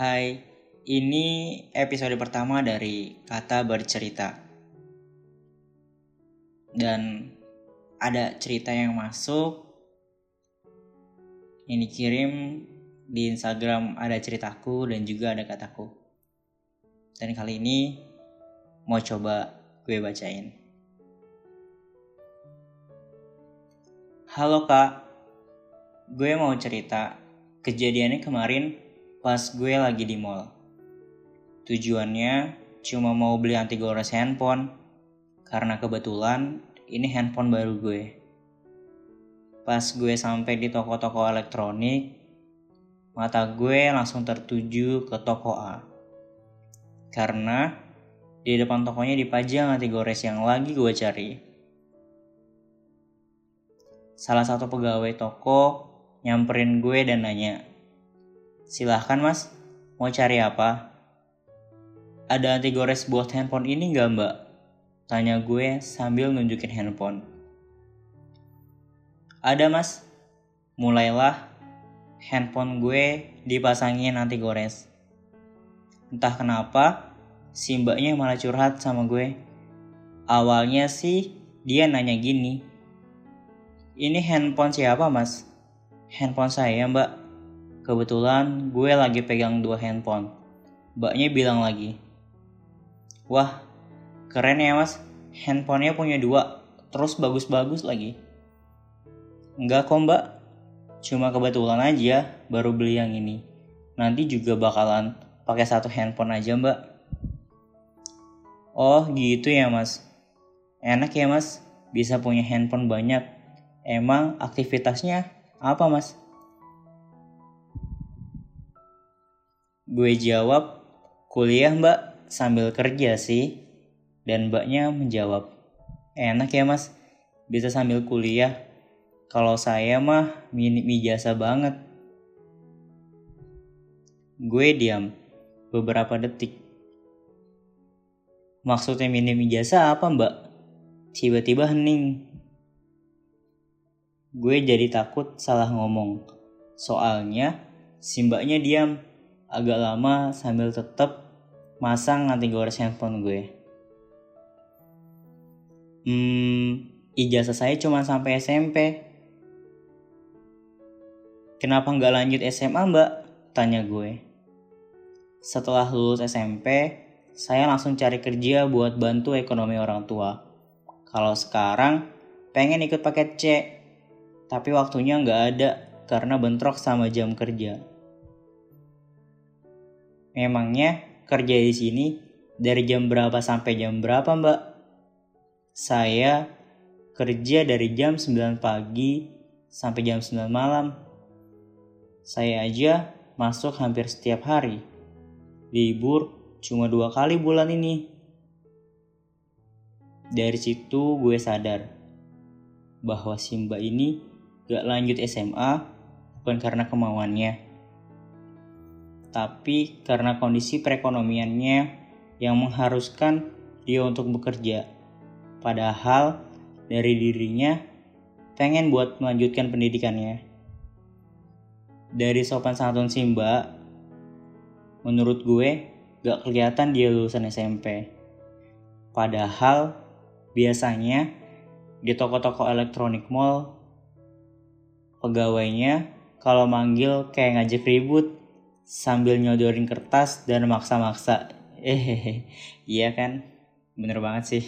Hai, ini episode pertama dari Kata Bercerita. Dan ada cerita yang masuk. Ini kirim di Instagram ada ceritaku dan juga ada kataku. Dan kali ini mau coba gue bacain. Halo kak, gue mau cerita. Kejadiannya kemarin pas gue lagi di mall. Tujuannya cuma mau beli anti gores handphone karena kebetulan ini handphone baru gue. Pas gue sampai di toko-toko elektronik, mata gue langsung tertuju ke toko A. Karena di depan tokonya dipajang anti gores yang lagi gue cari. Salah satu pegawai toko nyamperin gue dan nanya, Silahkan mas, mau cari apa? Ada anti gores buat handphone ini nggak mbak? Tanya gue sambil nunjukin handphone. Ada mas, mulailah handphone gue dipasangin anti gores. Entah kenapa, si mbaknya malah curhat sama gue. Awalnya sih dia nanya gini, ini handphone siapa mas? Handphone saya mbak. Kebetulan gue lagi pegang dua handphone. Mbaknya bilang lagi, Wah, keren ya mas. Handphonenya punya dua, terus bagus-bagus lagi. Enggak kok mbak, cuma kebetulan aja baru beli yang ini. Nanti juga bakalan pakai satu handphone aja mbak. Oh gitu ya mas. Enak ya mas, bisa punya handphone banyak. Emang aktivitasnya apa mas? Gue jawab, kuliah mbak sambil kerja sih. Dan mbaknya menjawab, enak ya mas, bisa sambil kuliah. Kalau saya mah minim ijazah banget. Gue diam beberapa detik. Maksudnya minim ijazah apa mbak? Tiba-tiba hening. Gue jadi takut salah ngomong. Soalnya si mbaknya diam agak lama sambil tetap masang anti gores handphone gue. Hmm, ijazah saya cuma sampai SMP. Kenapa nggak lanjut SMA mbak? Tanya gue. Setelah lulus SMP, saya langsung cari kerja buat bantu ekonomi orang tua. Kalau sekarang, pengen ikut paket C, tapi waktunya nggak ada karena bentrok sama jam kerja. Memangnya kerja di sini dari jam berapa sampai jam berapa mbak? Saya kerja dari jam 9 pagi sampai jam 9 malam. Saya aja masuk hampir setiap hari. Libur cuma dua kali bulan ini. Dari situ gue sadar bahwa si mbak ini gak lanjut SMA bukan karena kemauannya tapi karena kondisi perekonomiannya yang mengharuskan dia untuk bekerja. Padahal dari dirinya pengen buat melanjutkan pendidikannya. Dari sopan santun Simba, menurut gue gak kelihatan dia lulusan SMP. Padahal biasanya di toko-toko elektronik mall pegawainya kalau manggil kayak ngajak ribut sambil nyodorin kertas dan maksa-maksa. Eh, iya kan? Bener banget sih.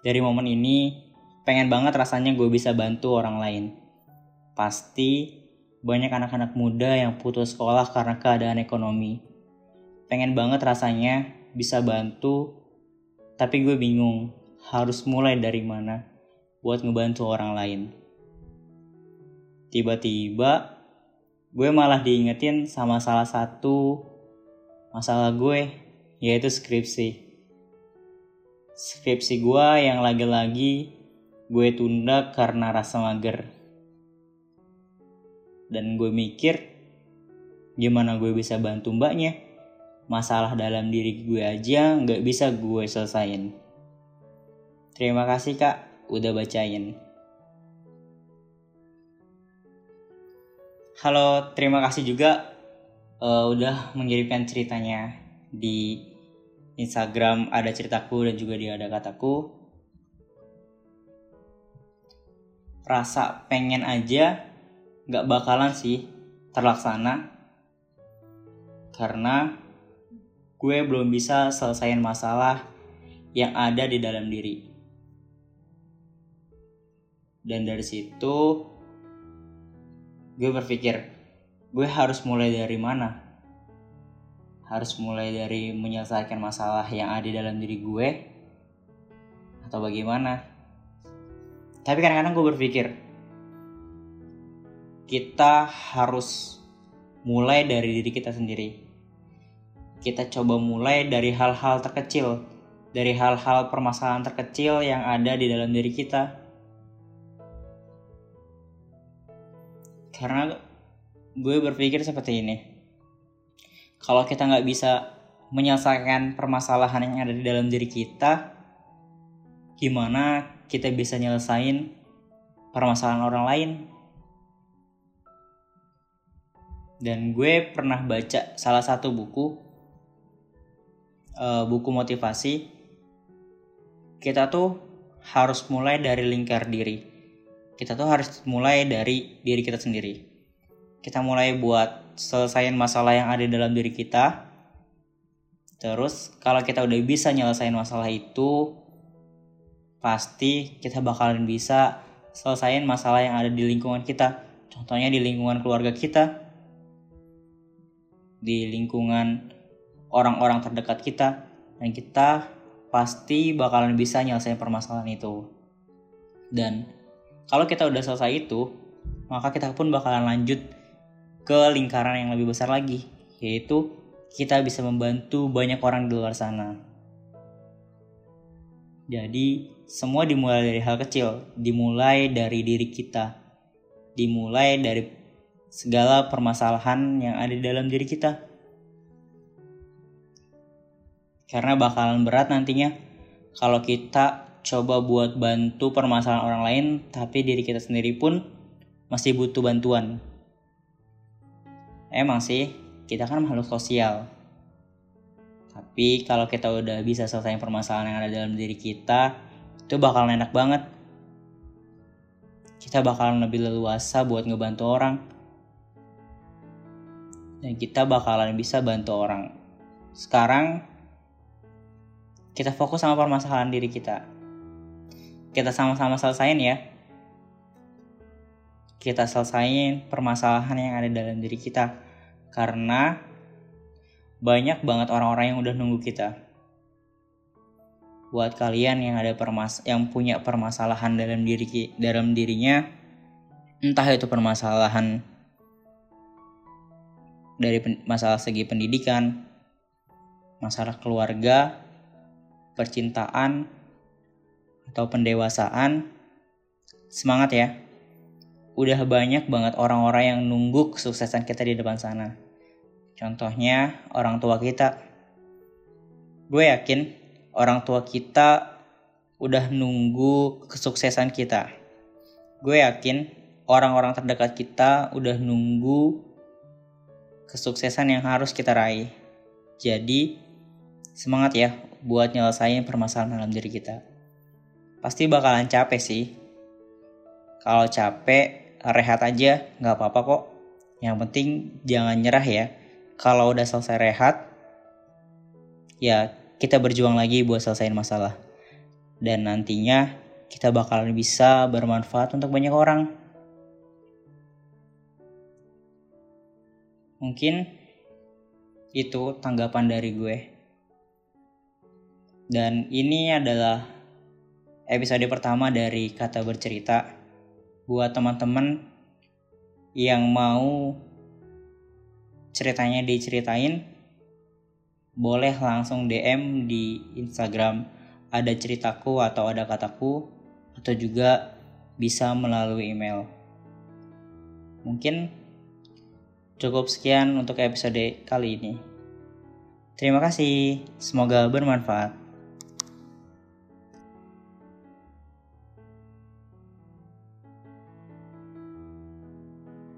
Dari momen ini, pengen banget rasanya gue bisa bantu orang lain. Pasti banyak anak-anak muda yang putus sekolah karena keadaan ekonomi. Pengen banget rasanya bisa bantu, tapi gue bingung harus mulai dari mana buat ngebantu orang lain. Tiba-tiba gue malah diingetin sama salah satu masalah gue yaitu skripsi. Skripsi gue yang lagi-lagi gue tunda karena rasa mager. Dan gue mikir gimana gue bisa bantu mbaknya? Masalah dalam diri gue aja nggak bisa gue selesain. Terima kasih kak udah bacain Halo, terima kasih juga uh, udah mengirimkan ceritanya di Instagram ada ceritaku dan juga di ada kataku. Rasa pengen aja nggak bakalan sih terlaksana karena gue belum bisa selesaiin masalah yang ada di dalam diri. Dan dari situ gue berpikir gue harus mulai dari mana? Harus mulai dari menyelesaikan masalah yang ada dalam diri gue? Atau bagaimana? Tapi kadang-kadang gue berpikir kita harus mulai dari diri kita sendiri. Kita coba mulai dari hal-hal terkecil dari hal-hal permasalahan terkecil yang ada di dalam diri kita karena gue berpikir seperti ini. Kalau kita nggak bisa menyelesaikan permasalahan yang ada di dalam diri kita gimana kita bisa nyelesain permasalahan orang lain? Dan gue pernah baca salah satu buku uh, buku motivasi kita tuh harus mulai dari lingkar diri kita tuh harus mulai dari diri kita sendiri. Kita mulai buat selesaiin masalah yang ada dalam diri kita. Terus kalau kita udah bisa nyelesain masalah itu, pasti kita bakalan bisa selesaiin masalah yang ada di lingkungan kita. Contohnya di lingkungan keluarga kita, di lingkungan orang-orang terdekat kita, dan kita pasti bakalan bisa nyelesain permasalahan itu. Dan kalau kita udah selesai itu, maka kita pun bakalan lanjut ke lingkaran yang lebih besar lagi, yaitu kita bisa membantu banyak orang di luar sana. Jadi, semua dimulai dari hal kecil, dimulai dari diri kita, dimulai dari segala permasalahan yang ada di dalam diri kita. Karena bakalan berat nantinya kalau kita coba buat bantu permasalahan orang lain, tapi diri kita sendiri pun masih butuh bantuan. Emang sih, kita kan makhluk sosial. Tapi kalau kita udah bisa selesai permasalahan yang ada dalam diri kita, itu bakalan enak banget. Kita bakalan lebih leluasa buat ngebantu orang. Dan kita bakalan bisa bantu orang. Sekarang, kita fokus sama permasalahan diri kita kita sama-sama selesain ya. Kita selesain permasalahan yang ada dalam diri kita. Karena banyak banget orang-orang yang udah nunggu kita. Buat kalian yang ada permas yang punya permasalahan dalam diri dalam dirinya entah itu permasalahan dari masalah segi pendidikan masalah keluarga percintaan atau pendewasaan, semangat ya. Udah banyak banget orang-orang yang nunggu kesuksesan kita di depan sana. Contohnya orang tua kita. Gue yakin orang tua kita udah nunggu kesuksesan kita. Gue yakin orang-orang terdekat kita udah nunggu kesuksesan yang harus kita raih. Jadi, semangat ya buat nyelesain permasalahan dalam diri kita pasti bakalan capek sih. Kalau capek, rehat aja, nggak apa-apa kok. Yang penting jangan nyerah ya. Kalau udah selesai rehat, ya kita berjuang lagi buat selesaiin masalah. Dan nantinya kita bakalan bisa bermanfaat untuk banyak orang. Mungkin itu tanggapan dari gue. Dan ini adalah episode pertama dari kata bercerita buat teman-teman yang mau ceritanya diceritain boleh langsung DM di Instagram ada ceritaku atau ada kataku atau juga bisa melalui email. Mungkin cukup sekian untuk episode kali ini. Terima kasih, semoga bermanfaat.